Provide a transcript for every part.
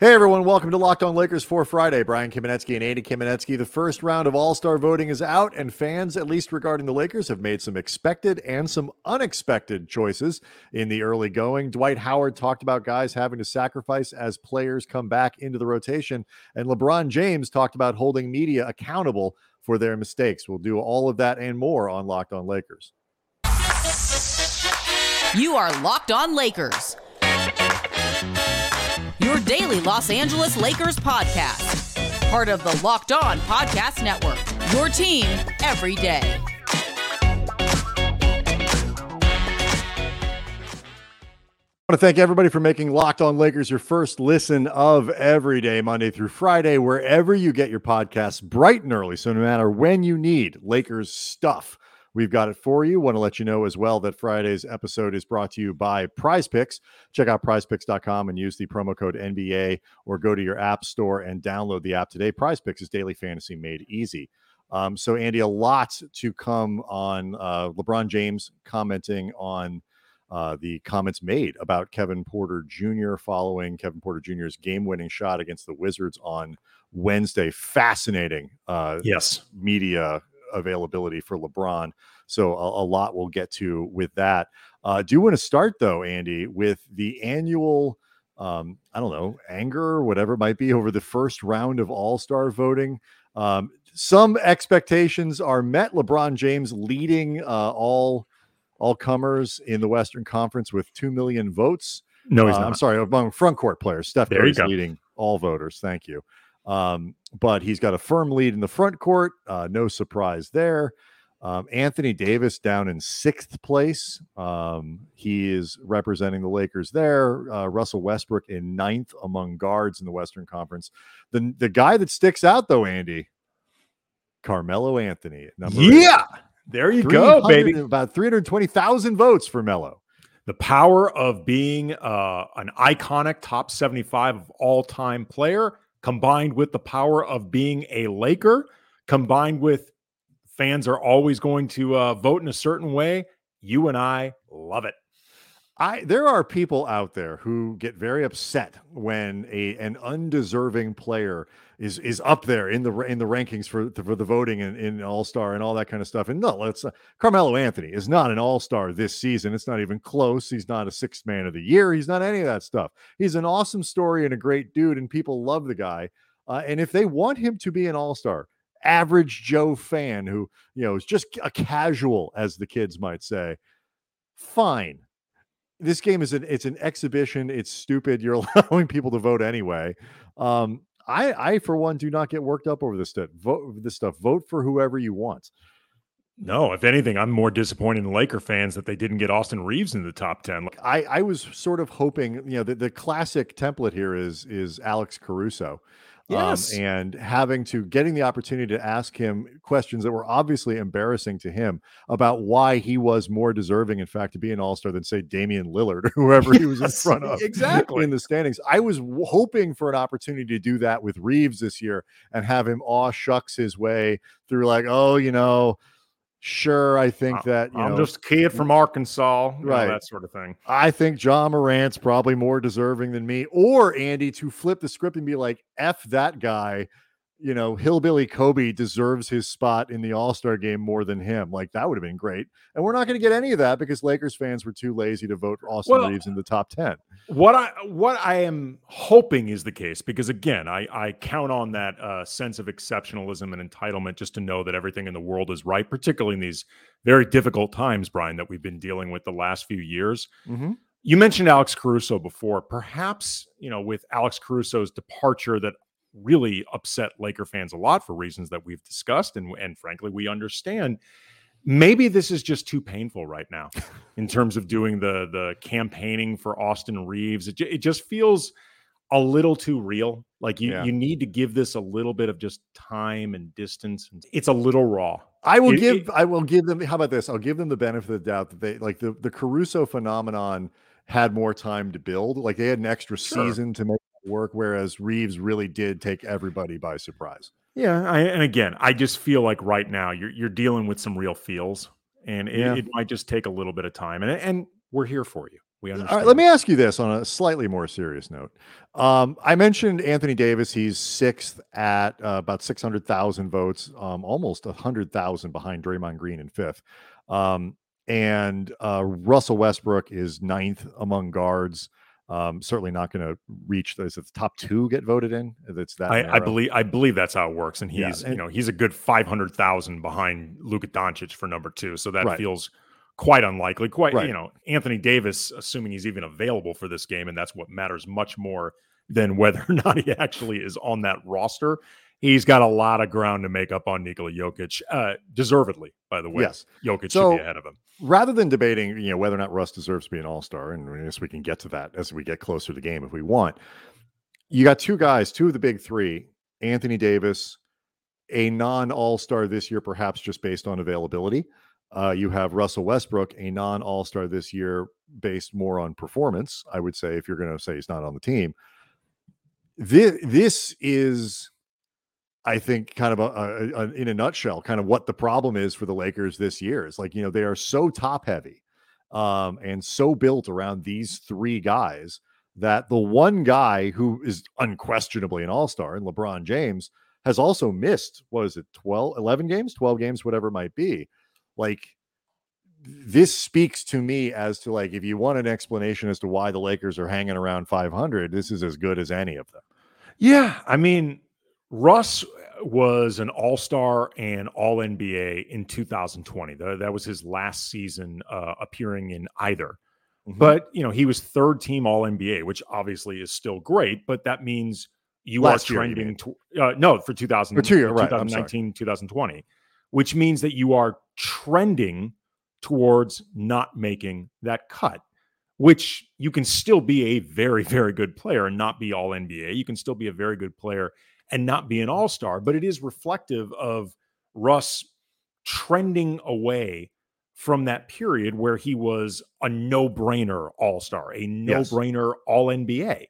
Hey everyone, welcome to Locked On Lakers for Friday. Brian Kamenetsky and Andy Kamenetsky. The first round of All Star voting is out, and fans, at least regarding the Lakers, have made some expected and some unexpected choices in the early going. Dwight Howard talked about guys having to sacrifice as players come back into the rotation, and LeBron James talked about holding media accountable for their mistakes. We'll do all of that and more on Locked On Lakers. You are Locked On Lakers your daily Los Angeles Lakers podcast. Part of the Locked On Podcast Network. Your team every day. I want to thank everybody for making Locked On Lakers your first listen of every day, Monday through Friday, wherever you get your podcasts, bright and early. So, no matter when you need Lakers stuff, We've got it for you. Want to let you know as well that Friday's episode is brought to you by Prize Picks. Check out prizepicks.com and use the promo code NBA or go to your app store and download the app today. Prize Picks is daily fantasy made easy. Um, so, Andy, a lot to come on uh, LeBron James commenting on uh, the comments made about Kevin Porter Jr. following Kevin Porter Jr.'s game winning shot against the Wizards on Wednesday. Fascinating. Uh, yes. Media availability for LeBron. So a, a lot we'll get to with that. Uh, do you want to start though, Andy, with the annual, um, I don't know, anger or whatever it might be over the first round of All Star voting. Um, some expectations are met. LeBron James leading uh, all all comers in the Western Conference with two million votes. No, he's uh, not. I'm sorry, among front court players. Steph Curry's leading all voters. Thank you. Um, but he's got a firm lead in the front court. Uh, no surprise there. Um, Anthony Davis down in sixth place. Um, he is representing the Lakers there. Uh, Russell Westbrook in ninth among guards in the Western Conference. The the guy that sticks out though, Andy, Carmelo Anthony. Number yeah, eight. there you go, baby. About three hundred twenty thousand votes for Melo. The power of being uh, an iconic top seventy-five of all time player combined with the power of being a Laker, combined with fans are always going to uh, vote in a certain way. You and I love it. I there are people out there who get very upset when a an undeserving player is is up there in the in the rankings for for the voting in, in All Star and all that kind of stuff. And no, let's uh, Carmelo Anthony is not an All Star this season. It's not even close. He's not a sixth man of the year. He's not any of that stuff. He's an awesome story and a great dude, and people love the guy. Uh, and if they want him to be an All Star, average Joe fan who you know is just a casual, as the kids might say, fine this game is an it's an exhibition. It's stupid. You're allowing people to vote anyway. Um, I I for one do not get worked up over this stuff. Vote this stuff. Vote for whoever you want. No, if anything, I'm more disappointed in Laker fans that they didn't get Austin Reaves in the top ten. I I was sort of hoping, you know, the, the classic template here is is Alex Caruso. Um, yes. Um, and having to getting the opportunity to ask him questions that were obviously embarrassing to him about why he was more deserving, in fact, to be an all star than, say, Damian Lillard or whoever he was in front of exactly in the standings. I was w- hoping for an opportunity to do that with Reaves this year and have him aw shucks his way through, like, oh, you know, Sure, I think that you I'm know, just a kid from Arkansas, right? Know, that sort of thing. I think Ja Morant's probably more deserving than me, or Andy to flip the script and be like, "F that guy." You know, Hillbilly Kobe deserves his spot in the All Star game more than him. Like that would have been great. And we're not going to get any of that because Lakers fans were too lazy to vote Austin well, Reaves in the top ten. What I what I am hoping is the case because again, I I count on that uh, sense of exceptionalism and entitlement just to know that everything in the world is right, particularly in these very difficult times, Brian, that we've been dealing with the last few years. Mm-hmm. You mentioned Alex Caruso before. Perhaps, you know, with Alex Caruso's departure, that really upset Laker fans a lot for reasons that we've discussed and and frankly we understand. Maybe this is just too painful right now in terms of doing the the campaigning for Austin Reaves. It, it just feels a little too real. Like you yeah. you need to give this a little bit of just time and distance. It's a little raw. I will it, give it, I will give them how about this? I'll give them the benefit of the doubt that they like the the Caruso phenomenon had more time to build. Like they had an extra sure. season to make work, whereas Reaves really did take everybody by surprise. Yeah, I, and again, I just feel like right now you're you're dealing with some real feels, and it, yeah. it might just take a little bit of time, and and we're here for you. We understand. right, let me ask you this on a slightly more serious note. Um, I mentioned Anthony Davis. He's sixth at uh, about 600,000 votes, um, almost 100,000 behind Draymond Green in fifth. Um, and uh, Russell Westbrook is ninth among guards. Um, certainly not going to reach those. If the top two get voted in, that's that. I, I believe I believe that's how it works, and he's Yeah, you know he's a good five hundred thousand behind Luka Doncic for number two, so that Right. feels quite unlikely. Quite Right. you know Anthony Davis, assuming he's even available for this game, and that's what matters much more than whether or not he actually is on that roster. He's got a lot of ground to make up on Nikola Jokic, uh, deservedly, by the way. Yes. Jokic So- should be ahead of him. rather than debating, you know, whether or not Russ deserves to be an All Star, and I guess we can get to that as we get closer to the game if we want. You got two guys, two of the big three, Anthony Davis, a non All Star this year, perhaps just based on availability. Uh, you have Russell Westbrook, a non All Star this year, based more on performance. I would say if you're going to say he's not on the team, this this is I think kind of a, a, a in a nutshell, kind of what the problem is for the Lakers this year. Is like you know they are so top heavy, um, and so built around these three guys that the one guy who is unquestionably an All Star and LeBron James has also missed what is it 12 11 games 12 games whatever it might be like this speaks to me as to like if you want an explanation as to why the lakers are hanging around 500 this is as good as any of them Yeah, I mean, Russ was an All Star and All NBA in 2020. Tha- That was his last season uh, appearing in either. Mhm. But you know, he was third team All NBA, which obviously is still great. But that means you Last are year, you trending to uh, no for 2000 For two year, right, 2019 2020, which means that you are trending towards not making that cut. Which you can still be a very, very good player and not be all NBA. You can still be a very good player and not be an all star, but it is reflective of Russ trending away from that period where he was a no brainer all star, a no brainer all NBA.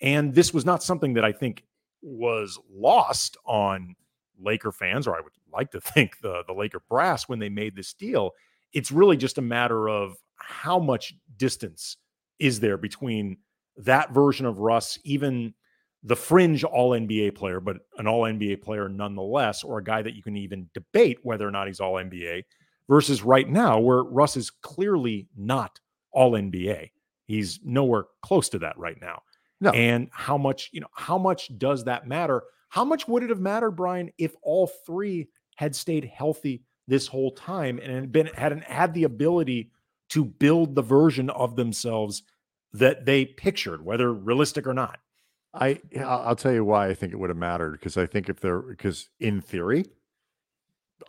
And this was not something that I think was lost on Laker fans, or I would like to think the, the Laker brass when they made this deal. It's really just a matter of how much distance is there between that version of Russ, even the fringe all NBA player, but an all NBA player nonetheless, or a guy that you can even debate whether or not he's all NBA, versus right now, where Russ is clearly not all NBA. He's nowhere close to that right now. No. And how much, you know, how much does that matter? How much would it have mattered, Brian, if all three had stayed healthy this whole time and had been hadn't had the ability to build the version of themselves that they pictured, whether realistic or not? I I'll tell you why I think it would have mattered because I think if they're because in theory,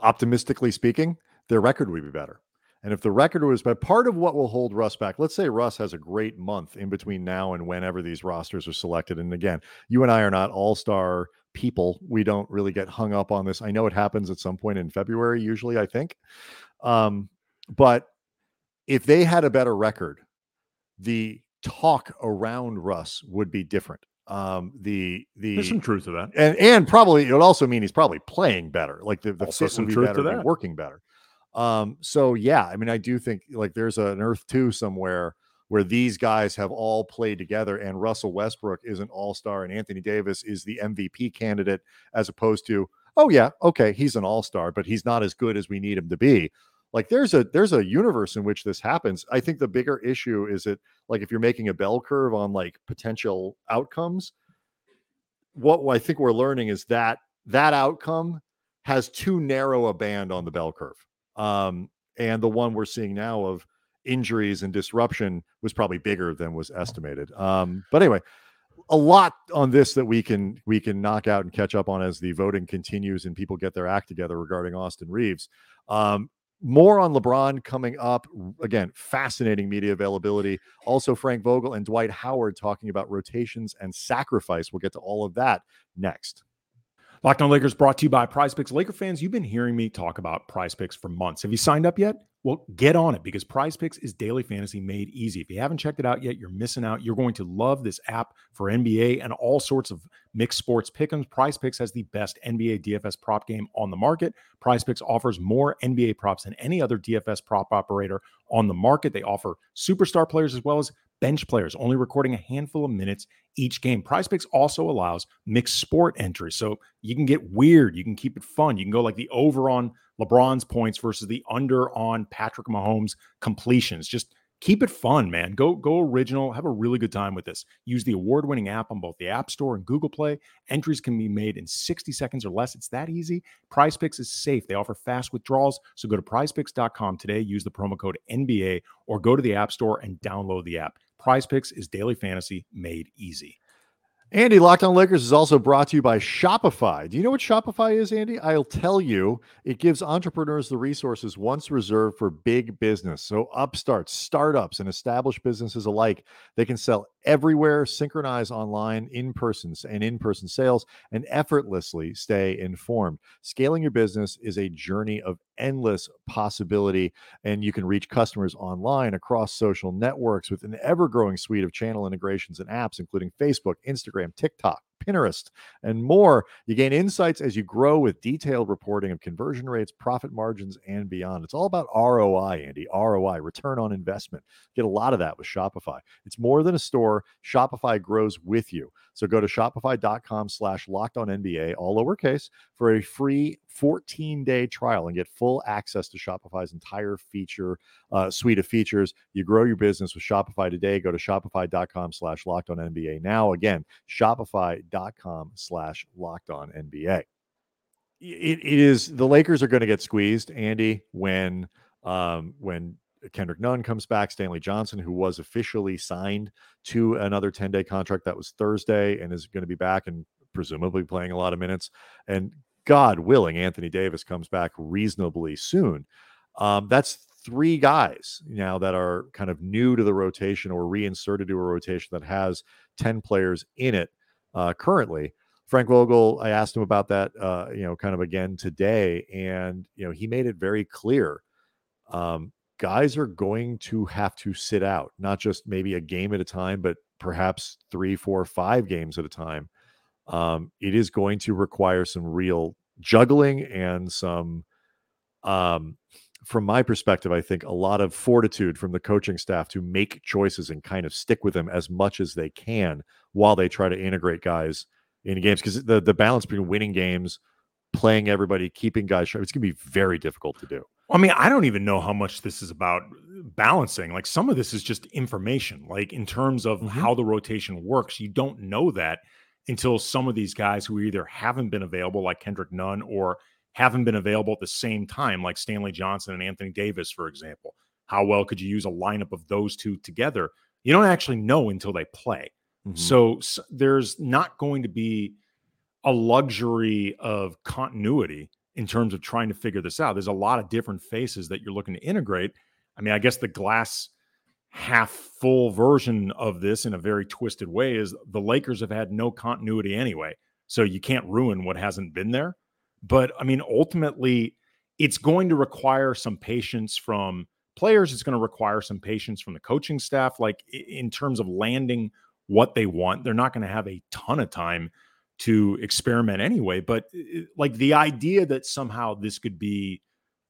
optimistically speaking, their record would be better. And if the record was but part of what will hold Russ back, let's say Russ has a great month in between now and whenever these rosters are selected. And again, you and I are not all-star people. We don't really get hung up on this. I know it happens at some point in February, usually, I think. Um, but if they had a better record, the talk around Russ would be different. Um, the the There's some truth to that. and and probably it would also mean he's probably playing better. Like the, the Also fit some would be truth better, to that. working better. Um, so yeah, I mean, I do think like there's an Earth two somewhere where these guys have all played together, and Russell Westbrook is an All Star, and Anthony Davis is the MVP candidate, as opposed to oh yeah, okay, he's an All Star, but he's not as good as we need him to be. Like there's a there's a universe in which this happens. I think the bigger issue is that like if you're making a bell curve on like potential outcomes, what I think we're learning is that that outcome has too narrow a band on the bell curve. Um, and the one we're seeing now of injuries and disruption was probably bigger than was estimated. Um, but anyway, a lot on this that we can we can knock out and catch up on as the voting continues and people get their act together regarding Austin Reaves. Um, more on LeBron coming up. Again, fascinating media availability. Also, Frank Vogel and Dwight Howard talking about rotations and sacrifice. We'll get to all of that next. Locked on Lakers brought to you by Prize Picks. Laker fans, you've been hearing me talk about Prize Picks for months. Have you signed up yet? Well, get on it because Prize Picks is daily fantasy made easy. If you haven't checked it out yet, you're missing out. You're going to love this app for NBA and all sorts of mixed sports pick'ems. Prize Picks has the best NBA DFS prop game on the market. Prize Picks offers more NBA props than any other DFS prop operator on the market. They offer superstar players as well as bench players, only recording a handful of minutes each game. Prize Picks also allows mixed sport entry. So you can get weird. You can keep it fun. You can go like the over on LeBron's points versus the under on Patrick Mahomes completions. Just keep it fun, man. Go go original. Have a really good time with this. Use the award-winning app on both the App Store and Google Play. Entries can be made in 60 seconds or less. It's that easy. Prize Picks is safe. They offer fast withdrawals. So go to prizepicks.com today, use the promo code NBA or go to the App Store and download the app. Prize Picks is daily fantasy made easy. Andy, Locked On Lakers is also brought to you by Shopify. Do you know what Shopify is, Andy? I'll tell you. It gives entrepreneurs the resources once reserved for big business. So, upstarts, startups, and established businesses alike, they can sell everywhere, synchronize online, in person, and in person sales, and effortlessly stay informed. Scaling your business is a journey of endless possibility, and you can reach customers online across social networks with an ever growing suite of channel integrations and apps, including Facebook, Instagram, TikTok. Pinterest, and more. You gain insights as you grow with detailed reporting of conversion rates, profit margins, and beyond. It's all about ROI, Andy. ROI, return on investment. Get a lot of that with Shopify. It's more than a store. Shopify grows with you. So go to shopify.com slash locked on NBA, all lowercase, for a free 14 day trial and get full access to Shopify's entire feature uh, suite of features. You grow your business with Shopify today. Go to shopify.com slash locked on NBA now. Again, shopify.com slash locked on NBA. It, it is the Lakers are going to get squeezed, Andy, when um, when Kendrick Nunn comes back, Stanley Johnson, who was officially signed to another 10 day contract that was Thursday and is going to be back and presumably playing a lot of minutes. And God willing, Anthony Davis comes back reasonably soon. Um, that's three guys now that are kind of new to the rotation or reinserted to a rotation that has 10 players in it uh, currently. Frank Vogel, I asked him about that, uh, you know, kind of again today, and you know, he made it very clear um, guys are going to have to sit out, not just maybe a game at a time, but perhaps three, four, five games at a time. Um, it is going to require some real juggling and some, um, from my perspective, I think a lot of fortitude from the coaching staff to make choices and kind of stick with them as much as they can while they try to integrate guys in games because the the balance between winning games, playing everybody, keeping guys sharp, it's going to be very difficult to do. I mean, I don't even know how much this is about balancing. Like some of this is just information, like in terms of mm-hmm. how the rotation works. You don't know that until some of these guys who either haven't been available, like Kendrick Nunn, or haven't been available at the same time, like Stanley Johnson and Anthony Davis, for example. How well could you use a lineup of those two together? You don't actually know until they play. Mm-hmm. So, so there's not going to be a luxury of continuity in terms of trying to figure this out. There's a lot of different faces that you're looking to integrate. I mean, I guess the glass half full version of this in a very twisted way is the Lakers have had no continuity anyway. So you can't ruin what hasn't been there. But I mean, ultimately, it's going to require some patience from players. It's going to require some patience from the coaching staff, like in terms of landing what they want. They're not going to have a ton of time to experiment anyway. But eh, eh, like the idea that somehow this could be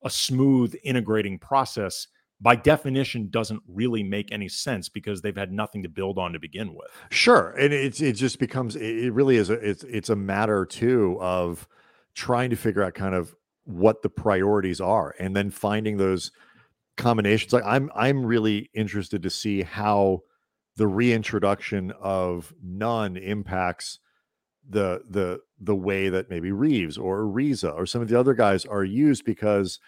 a smooth integrating process by definition doesn't really make any sense because they've had nothing to build on to begin with. Sure, and it's it just becomes it really is a, it's it's a matter too of trying to figure out kind of what the priorities are and then finding those combinations. Like I'm I'm really interested to see how the reintroduction of Nunn impacts the the the way that maybe Reaves or Ariza or some of the other guys are used because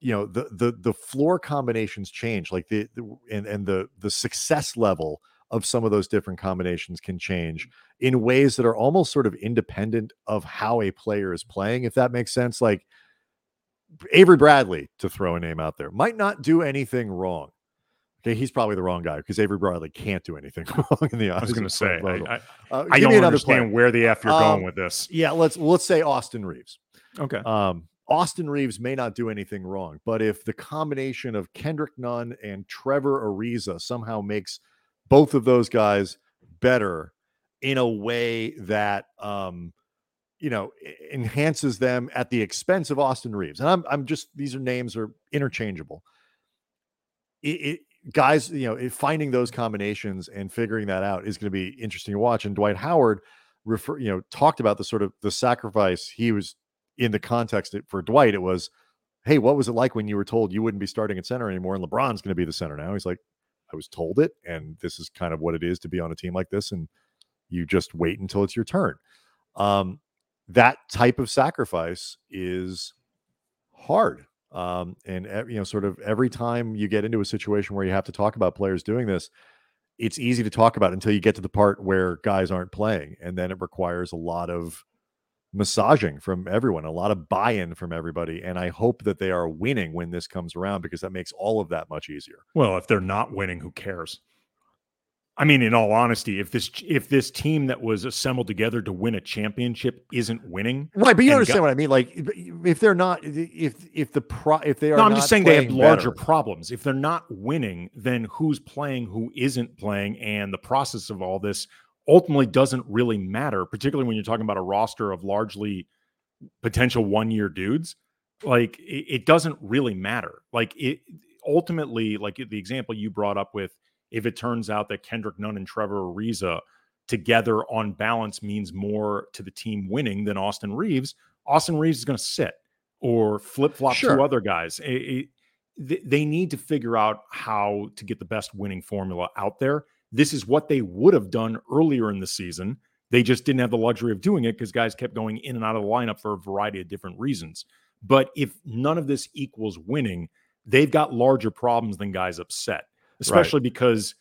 you know the the the floor combinations change like the, the and and the the success level of some of those different combinations can change in ways that are almost sort of independent of how a player is playing if that makes sense. Like Avery Bradley to throw a name out there might not do anything wrong Okay, he's probably the wrong guy because Avery Bradley can't do anything wrong in the. I was going to say, I, I, uh, I don't understand player. where the f you're um, going with this. Yeah, let's let's say Austin Reaves. Okay, um, Austin Reaves may not do anything wrong, but if the combination of Kendrick Nunn and Trevor Ariza somehow makes both of those guys better in a way that um you know enhances them at the expense of Austin Reaves, And I'm I'm just these are names are interchangeable. It, it guys, you know, finding those combinations and figuring that out is going to be interesting to watch. And Dwight Howard refer, you know, talked about the sort of the sacrifice he was in the context for Dwight. It was, hey, what was it like when you were told you wouldn't be starting at center anymore and LeBron's going to be the center now? He's like, I was told it, and this is kind of what it is to be on a team like this, and you just wait until it's your turn. Um, that type of sacrifice is hard. Um, and you know, sort of every time you get into a situation where you have to talk about players doing this, it's easy to talk about until you get to the part where guys aren't playing, and then it requires a lot of massaging from everyone, a lot of buy-in from everybody, and I hope that they are winning when this comes around because that makes all of that much easier. Well, if they're not winning, who cares? I mean, in all honesty, if this if this team that was assembled together to win a championship isn't winning, right? But you understand got, what I mean? Like, if they're not, if if the pro, if they are, no, I'm just saying they have larger better. problems. If they're not winning, then who's playing, who isn't playing, and the process of all this ultimately doesn't really matter, particularly when you're talking about a roster of largely potential one year dudes. Like, it, it doesn't really matter. Like, it ultimately, like the example you brought up with if it turns out that Kendrick Nunn and Trevor Ariza together on balance means more to the team winning than Austin Reaves, Austin Reaves is going to sit or flip flop sure. two other guys. It, it, they need to figure out how to get the best winning formula out there. This is what they would have done earlier in the season. They just didn't have the luxury of doing it because guys kept going in and out of the lineup for a variety of different reasons. But if none of this equals winning, they've got larger problems than guys upset especially right. because,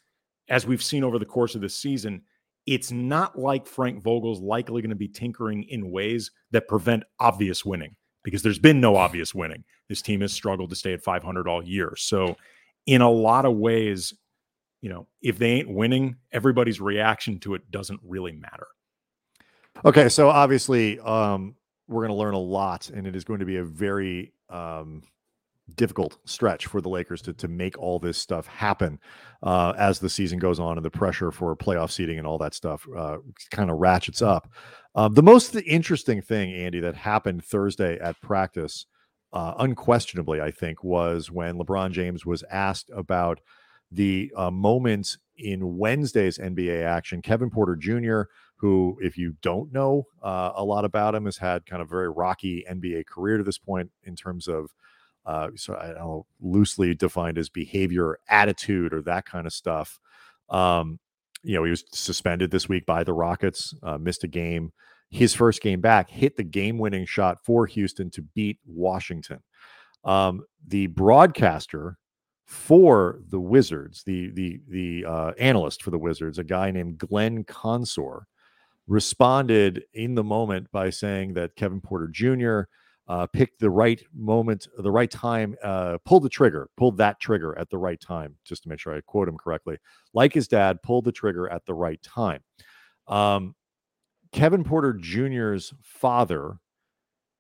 as we've seen over the course of the season, it's not like Frank Vogel's likely going to be tinkering in ways that prevent obvious winning because there's been no obvious winning. This team has struggled to stay at 500 all year. So, in a lot of ways, you know, if they ain't winning, everybody's reaction to it doesn't really matter. Okay, so obviously, um, we're going to learn a lot, and it is going to be a very um, difficult stretch for the Lakers to to make all this stuff happen uh, as the season goes on and the pressure for playoff seeding and all that stuff uh, kind of ratchets up. Um, the most interesting thing, Andy, that happened Thursday at practice, uh, unquestionably, I think, was when LeBron James was asked about the uh, moment in Wednesday's NBA action. Kevin Porter Jr., who, if you don't know uh, a lot about him, has had kind of very rocky NBA career to this point in terms of uh, so I don't know, loosely defined as behavior, or attitude, or that kind of stuff. Um, you know, he was suspended this week by the Rockets, uh, missed a game. His first game back, hit the game-winning shot for Houston to beat Washington. Um, the broadcaster for the Wizards, the the the uh, analyst for the Wizards, a guy named Glenn Consor, responded in the moment by saying that Kevin Porter Jr uh, picked the right moment, the right time, uh, pulled the trigger, pulled that trigger at the right time, just to make sure I quote him correctly. Like his dad, pulled the trigger at the right time. Um, Kevin Porter Jr.'s father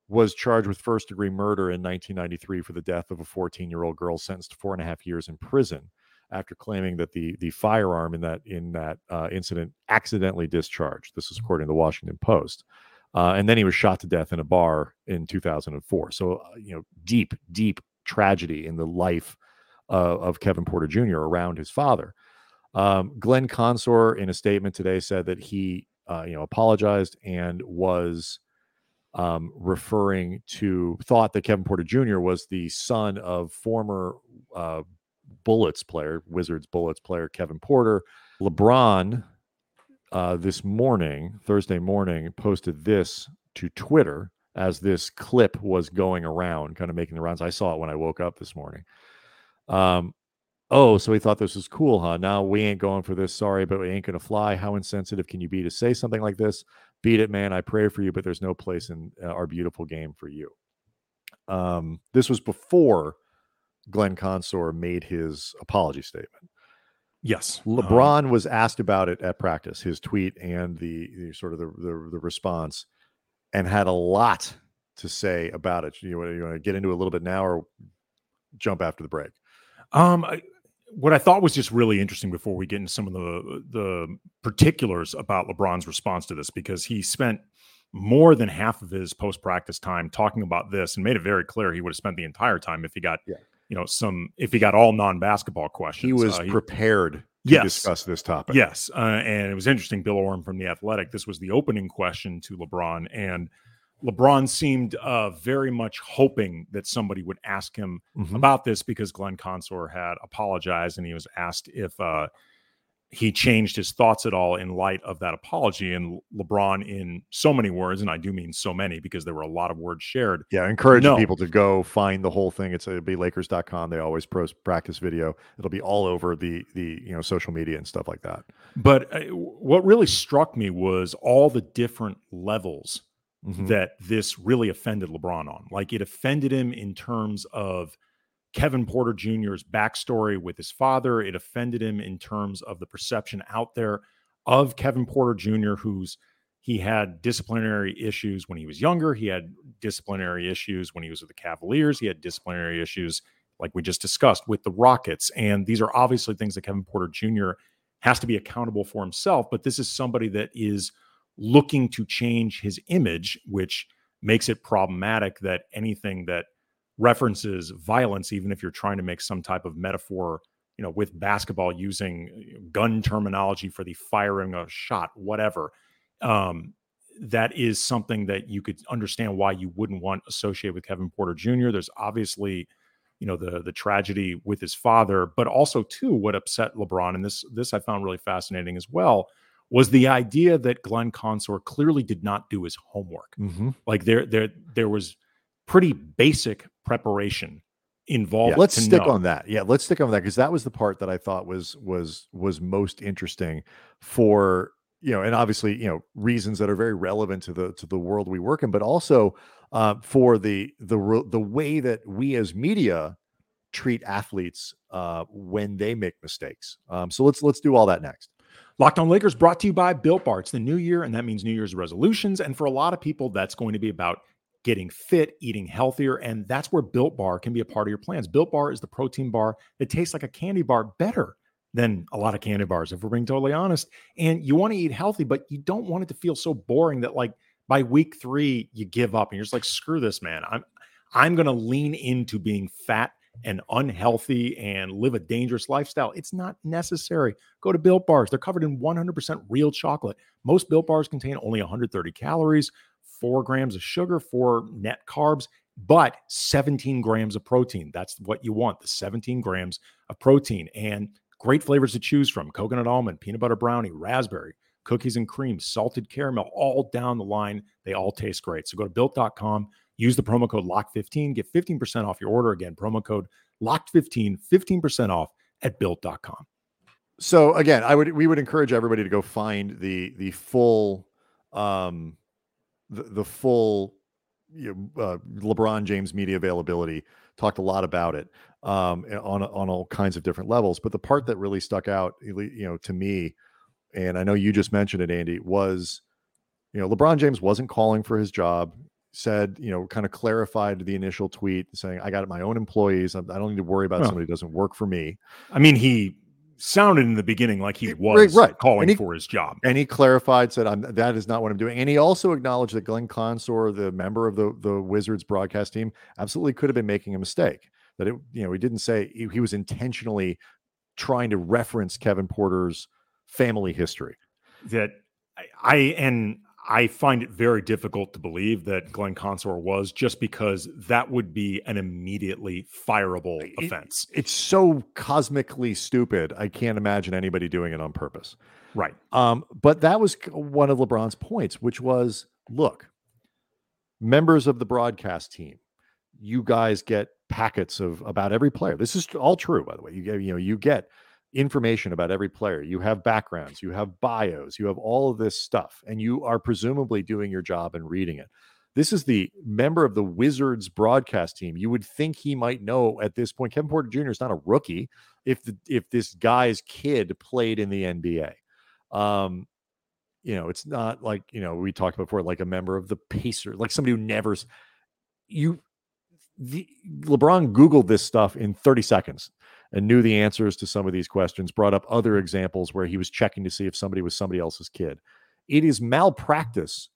was charged with first degree murder in 1993 for the death of a 14 year old girl sentenced to four and a half years in prison after claiming that the the firearm in that in that uh, incident accidentally discharged. This is according to the Washington Post. Uh, and then he was shot to death in a bar in 2004. So, uh, you know, deep, deep tragedy in the life uh, of Kevin Porter Jr. around his father. Um, Glenn Consor, in a statement today, said that he, uh, you know, apologized and was um, referring to thought that Kevin Porter Jr. was the son of former uh, Bullets player, Wizards Bullets player Kevin Porter. LeBron uh, this morning, Thursday morning, posted this to Twitter as this clip was going around, kind of making the rounds. I saw it when I woke up this morning. Um, oh, so he thought this was cool, huh? Now we ain't going for this. Sorry, but we ain't gonna fly. How insensitive can you be to say something like this? Beat it, man. I pray for you, but there's no place in uh, our beautiful game for you. Um, this was before Glenn Consor made his apology statement. Yes, LeBron um, was asked about it at practice, his tweet and the, the sort of the, the, the response, and had a lot to say about it? You want, you want to get into a little bit now, or jump after the break? Um, I, what I thought was just really interesting before we get into some of the the particulars about LeBron's response to this, because he spent more than half of his post practice time talking about this and made it very clear he would have spent the entire time if he got yeah. You know some if he got all non basketball questions. He was uh, he, prepared to yes, discuss this topic. Yes, uh, and it was interesting. Bill Oram from the Athletic. This was the opening question to LeBron, and LeBron seemed uh, very much hoping that somebody would ask him mm-hmm. about this because Glenn Consor had apologized and he was asked if uh, he changed his thoughts at all in light of that apology. And LeBron, in so many words, and I do mean so many because there were a lot of words shared. Yeah, encourage no. people to go find the whole thing. It's it'll be Lakers.com. They always post practice video. It'll be all over the the you know social media and stuff like that. But uh, what really struck me was all the different levels mm-hmm. that this really offended LeBron on. Like it offended him in terms of Kevin Porter Jr.'s backstory with his father. It offended him in terms of the perception out there of Kevin Porter Jr., who's he had disciplinary issues when he was younger. He had disciplinary issues when he was with the Cavaliers. He had disciplinary issues, like we just discussed, with the Rockets. And these are obviously things that Kevin Porter Jr. has to be accountable for himself. But this is somebody that is looking to change his image, which makes it problematic that anything that references violence, even if you're trying to make some type of metaphor, you know, with basketball using uh, gun terminology for the firing a shot, whatever. Um, that is something that you could understand why you wouldn't want associated with Kevin Porter Jr. There's obviously, you know, the the tragedy with his father, but also too what upset LeBron, and this this I found really fascinating as well, was the idea that Glenn Consor clearly did not do his homework. Mm-hmm. Like there there there was pretty basic preparation involved. Yeah, let's stick know. on that. Yeah, let's stick on that because that was the part that I thought was was was most interesting for you know, and obviously you know reasons that are very relevant to the to the world we work in, but also uh, for the the the way that we as media treat athletes uh, when they make mistakes. Um, so let's let's do all that next. Locked on Lakers brought to you by Built Bar. It's the new year, and that means New Year's resolutions. And for a lot of people, that's going to be about getting fit, eating healthier. And that's where Built Bar can be a part of your plans. Built Bar is the protein bar that tastes like a candy bar better than a lot of candy bars, if we're being totally honest. And you want to eat healthy, but you don't want it to feel so boring that like by week three, you give up and you're just like, screw this, man. I'm I'm gonna lean into being fat and unhealthy and live a dangerous lifestyle. It's not necessary. Go to Built Bars. They're covered in 100% real chocolate. Most Built Bars contain only 130 calories, four grams of sugar, four net carbs, but 17 grams of protein. That's what you want the 17 grams of protein and great flavors to choose from coconut almond, peanut butter brownie, raspberry, cookies and cream, salted caramel, all down the line. They all taste great. So go to built.com, use the promo code LOCK15, get 15% off your order. Again, promo code LOCKed15, 15% off at built.com. So again, I would we would encourage everybody to go find the the full um the, the full you know, uh, LeBron James media availability. Talked a lot about it um, on on all kinds of different levels. But the part that really stuck out, you know, to me, and I know you just mentioned it, Andy, was you know LeBron James wasn't calling for his job. Said you know, kind of clarified the initial tweet saying, "I got my own employees. I don't need to worry about well, somebody who doesn't work for me." I mean, he sounded in the beginning like he was right, calling he, for his job. And he clarified, said, I'm, that is not what I'm doing. And he also acknowledged that Glenn Consor, the member of the, the Wizards broadcast team, absolutely could have been making a mistake. That it, you know, he didn't say he, he was intentionally trying to reference Kevin Porter's family history. That I, I and I find it very difficult to believe that Glenn Consor was just because that would be an immediately fireable it, offense. It's so cosmically stupid. I can't imagine anybody doing it on purpose. Right. Um, but that was one of LeBron's points, which was look, members of the broadcast team, you guys get packets of about every player. This is all true, by the way. You get, you know, you get information about every player. You have backgrounds, you have bios, you have all of this stuff, and you are presumably doing your job and reading it. This is the member of the Wizards broadcast team. You would think he might know at this point. Kevin Porter Jr. is not a rookie. If the, if this guy's kid played in the NBA, um, you know, it's not like you know we talked before, like a member of the Pacers, like somebody who never you the LeBron Googled this stuff in 30 seconds and knew the answers to some of these questions, brought up other examples where he was checking to see if somebody was somebody else's kid. It is malpractice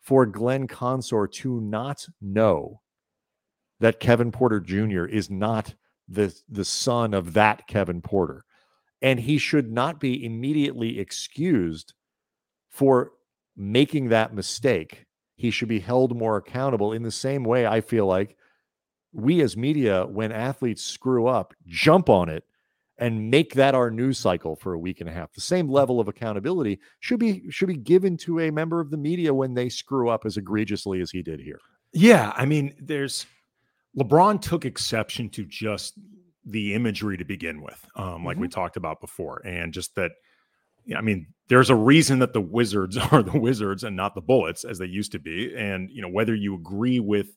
for Glenn Consor to not know that Kevin Porter Jr. is not the, the son of that Kevin Porter. And he should not be immediately excused for making that mistake. He should be held more accountable in the same way I feel like we as media, when athletes screw up, jump on it and make that our news cycle for a week and a half. The same level of accountability should be should be given to a member of the media when they screw up as egregiously as he did here. Yeah, I mean, there's LeBron took exception to just the imagery to begin with, um, like mm-hmm. we talked about before, and just that. I mean, there's a reason that the Wizards are the Wizards and not the Bullets as they used to be, and you know whether you agree with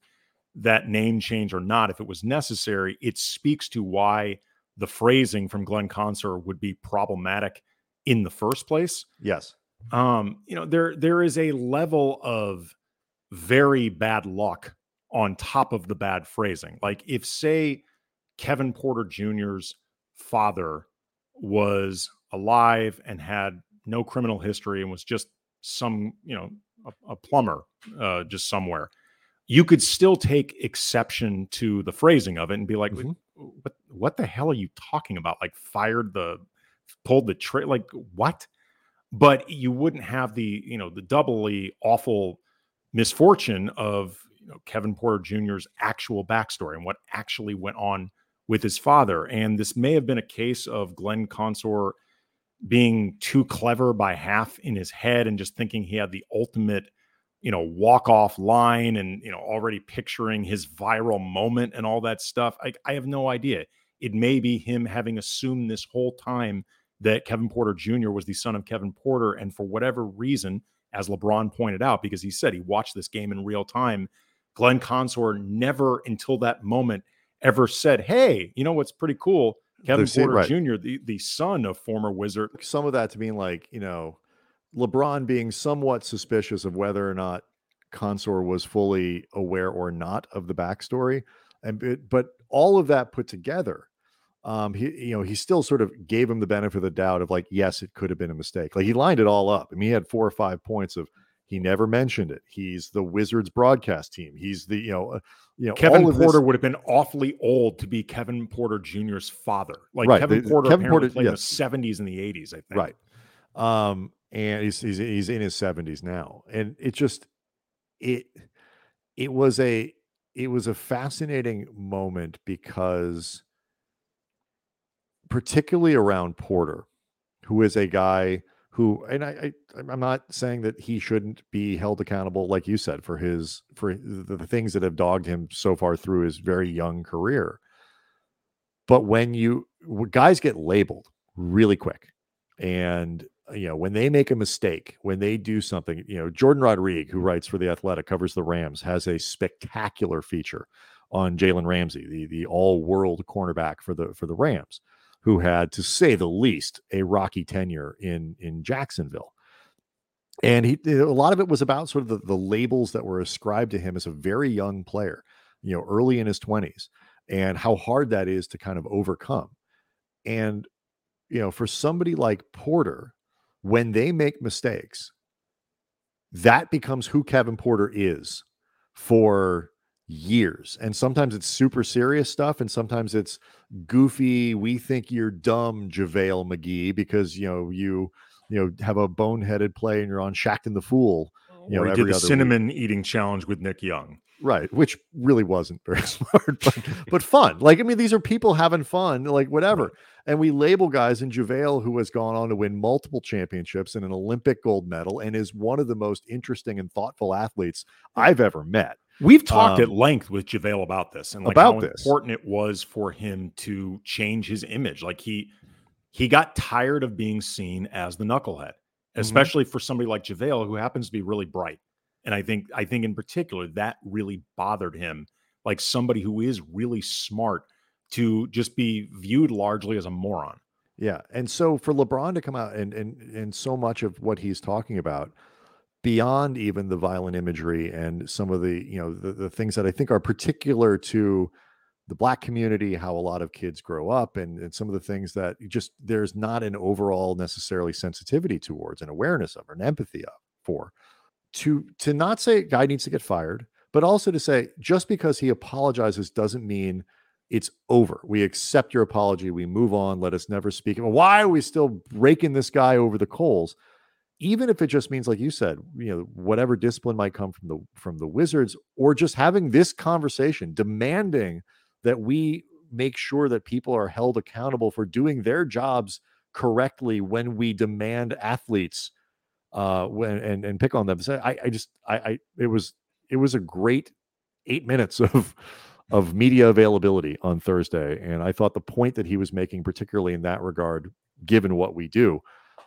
that name change or not, if it was necessary, it speaks to why the phrasing from Glenn Consor would be problematic in the first place. Yes. Um, you know, there there is a level of very bad luck on top of the bad phrasing. Like if say Kevin Porter Jr.'s father was alive and had no criminal history and was just some, you know, a, a plumber uh, just somewhere you could still take exception to the phrasing of it and be like, mm-hmm. what, what the hell are you talking about? Like fired the, pulled the trade, like what? But you wouldn't have the, you know, the doubly awful misfortune of you know, Kevin Porter Jr.'s actual backstory and what actually went on with his father. And this may have been a case of Glenn Consor being too clever by half in his head and just thinking he had the ultimate you know, walk off line and, you know, already picturing his viral moment and all that stuff. I, I have no idea. It may be him having assumed this whole time that Kevin Porter Jr. was the son of Kevin Porter. And for whatever reason, as LeBron pointed out, because he said he watched this game in real time, Glenn Consor never until that moment ever said, Hey, you know what's pretty cool? Kevin Porter right. Jr., the, the son of former Wizard. Some of that to mean like, you know, LeBron being somewhat suspicious of whether or not Consor was fully aware or not of the backstory, and but all of that put together, um, he you know he still sort of gave him the benefit of the doubt of like yes it could have been a mistake. Like he lined it all up. I mean he had four or five points of he never mentioned it. He's the Wizards broadcast team. He's the you know uh, you know Kevin Porter this... would have been awfully old to be Kevin Porter Jr.'s father. Like right. Kevin the, Porter Kevin Porter played yes. in the 70s and the 80s. I think right. Um, and he's he's he's in his 70s now and it just it it was a it was a fascinating moment because particularly around Porter who is a guy who and I, I am not saying that he shouldn't be held accountable like you said for his for the, the things that have dogged him so far through his very young career. But when you guys get labeled really quick and Uh, you know, when they make a mistake, when they do something, you know, Jourdan Rodrigue, who mm-hmm. writes for the Athletic, covers the Rams, has a spectacular feature on Jalen Ramsey, the the all world cornerback for the for the Rams, who had, to say the least, a rocky tenure in in Jacksonville. And he a lot of it was about sort of the, the labels that were ascribed to him as a very young player, you know, early in his 20s, and how hard that is to kind of overcome. And you know, for somebody like Porter, when they make mistakes, that becomes who Kevin Porter is for years. And sometimes it's super serious stuff, and sometimes it's goofy. We think you're dumb, JaVale McGee, because you know you you know have a boneheaded play and you're on Shaqtin' the Fool. Oh. You know, or he did the cinnamon week. eating challenge with Nick Young. Right, which really wasn't very smart, but but fun. Like I mean, these are people having fun, like whatever. And we label guys in JaVale who has gone on to win multiple championships and an Olympic gold medal, and is one of the most interesting and thoughtful athletes I've ever met. We've talked um, at length with JaVale about this and like about how this. important it was for him to change his image. Like he he got tired of being seen as the knucklehead, mm-hmm. especially mm-hmm. for somebody like JaVale who happens to be really bright and I think I think in particular that really bothered him, like somebody who is really smart to just be viewed largely as a moron. Yeah. And so for LeBron to come out and and and so much of what he's talking about beyond even the violent imagery and some of the you know the, the things that i think are particular to the black community how a lot of kids grow up and, and some of the things that just there's not an overall necessarily sensitivity towards an awareness of or an empathy of for to to not say guy needs to get fired but also to say just because he apologizes doesn't mean it's over. We accept your apology. We move on. Let us never speak. Why are we still raking this guy over the coals? Even if it just means, like you said, you know, whatever discipline might come from the from the Wizards, or just having this conversation, demanding that we make sure that people are held accountable for doing their jobs correctly when we demand athletes uh when and and pick on them. So I, I just I, I it was it was a great eight minutes of of media availability on Thursday. And I thought the point that he was making, particularly in that regard, given what we do,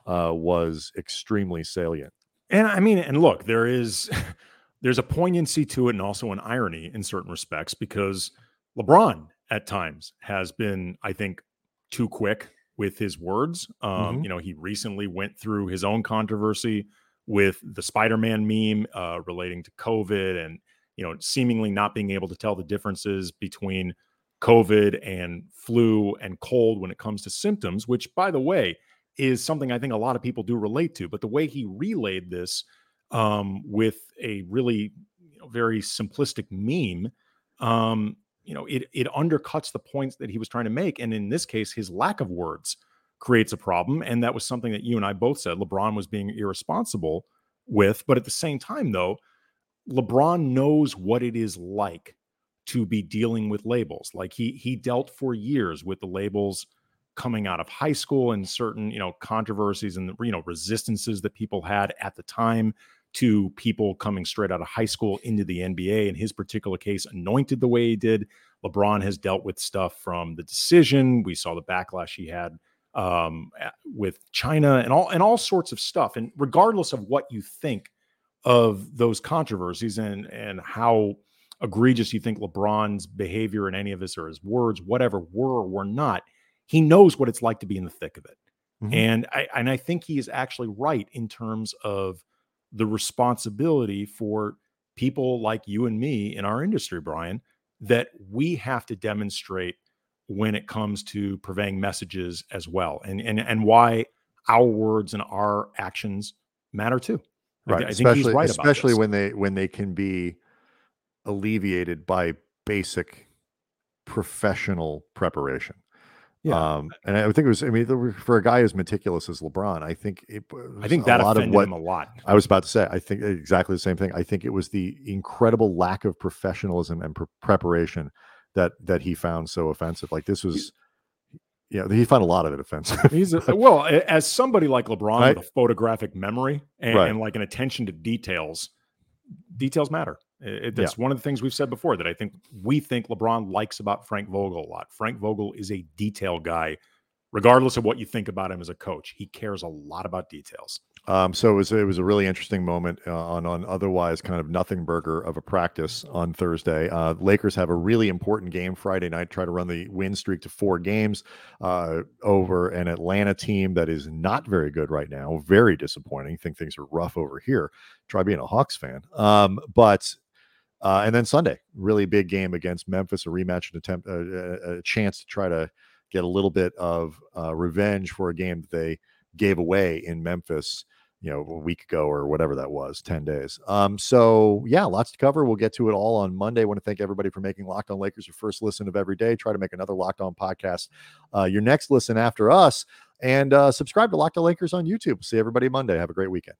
uh, was extremely salient. And I mean, and look, there is there's a poignancy to it and also an irony in certain respects because LeBron at times has been, I think, too quick with his words. Um, mm-hmm. You know, he recently went through his own controversy with the Spider-Man meme uh, relating to COVID and you know, seemingly not being able to tell the differences between COVID and flu and cold when it comes to symptoms, which, by the way, is something I think a lot of people do relate to. But the way he relayed this um, with a really you know, very simplistic meme, um, you know, it it undercuts the points that he was trying to make, and in this case, his lack of words creates a problem. And that was something that you and I both said LeBron was being irresponsible with. But at the same time, though, LeBron knows what it is like to be dealing with labels. Like he he dealt for years with the labels coming out of high school and certain, you know, controversies and you know, resistances that people had at the time to people coming straight out of high school into the NBA. In his particular case, anointed the way he did. LeBron has dealt with stuff from the decision. We saw the backlash he had um, with China and all and all sorts of stuff. And regardless of what you think of those controversies and and how egregious you think LeBron's behavior in any of this or his words, whatever were or were not, he knows what it's like to be in the thick of it. Mm-hmm. And I and I think he is actually right in terms of the responsibility for people like you and me in our industry, Brian, that we have to demonstrate when it comes to purveying messages as well and and and why our words and our actions matter too. Right. I, I especially, right especially when they when they can be alleviated by basic professional preparation. Yeah. Um, and I think it was, I mean, for a guy as meticulous as LeBron, I think it, I think that a lot of what, him a lot. I was about to say, I think exactly the same thing. I think it was the incredible lack of professionalism and pre- preparation that, that he found so offensive. Like this was, yeah, he found a lot of it offensive. He's a, well, as somebody like LeBron right? with a photographic memory and, right. and, like an attention to details, details matter. It, that's yeah. one of the things we've said before that I think we think LeBron likes about Frank Vogel a lot. Frank Vogel is a detail guy, regardless of what you think about him as a coach. He cares a lot about details. Um, so it was it was a really interesting moment uh, on on otherwise kind of nothing burger of a practice on Thursday. Uh, Lakers have a really important game Friday night. Try to run the win streak to four games uh, over an Atlanta team that is not very good right now. Very disappointing. Think things are rough over here. Try being a Hawks fan. Um, but uh, and then Sunday, really big game against Memphis, a rematch, an attempt, a, a chance to try to get a little bit of uh, revenge for a game that they gave away in Memphis you know a week ago or whatever that was 10 days. Um so yeah lots to cover. We'll get to it all on monday. I want to thank everybody for making locked on lakers your first listen of every day. Try to make another locked on podcast uh, your next listen after us. And uh, subscribe to locked on lakers on youtube. See everybody monday. Have a great weekend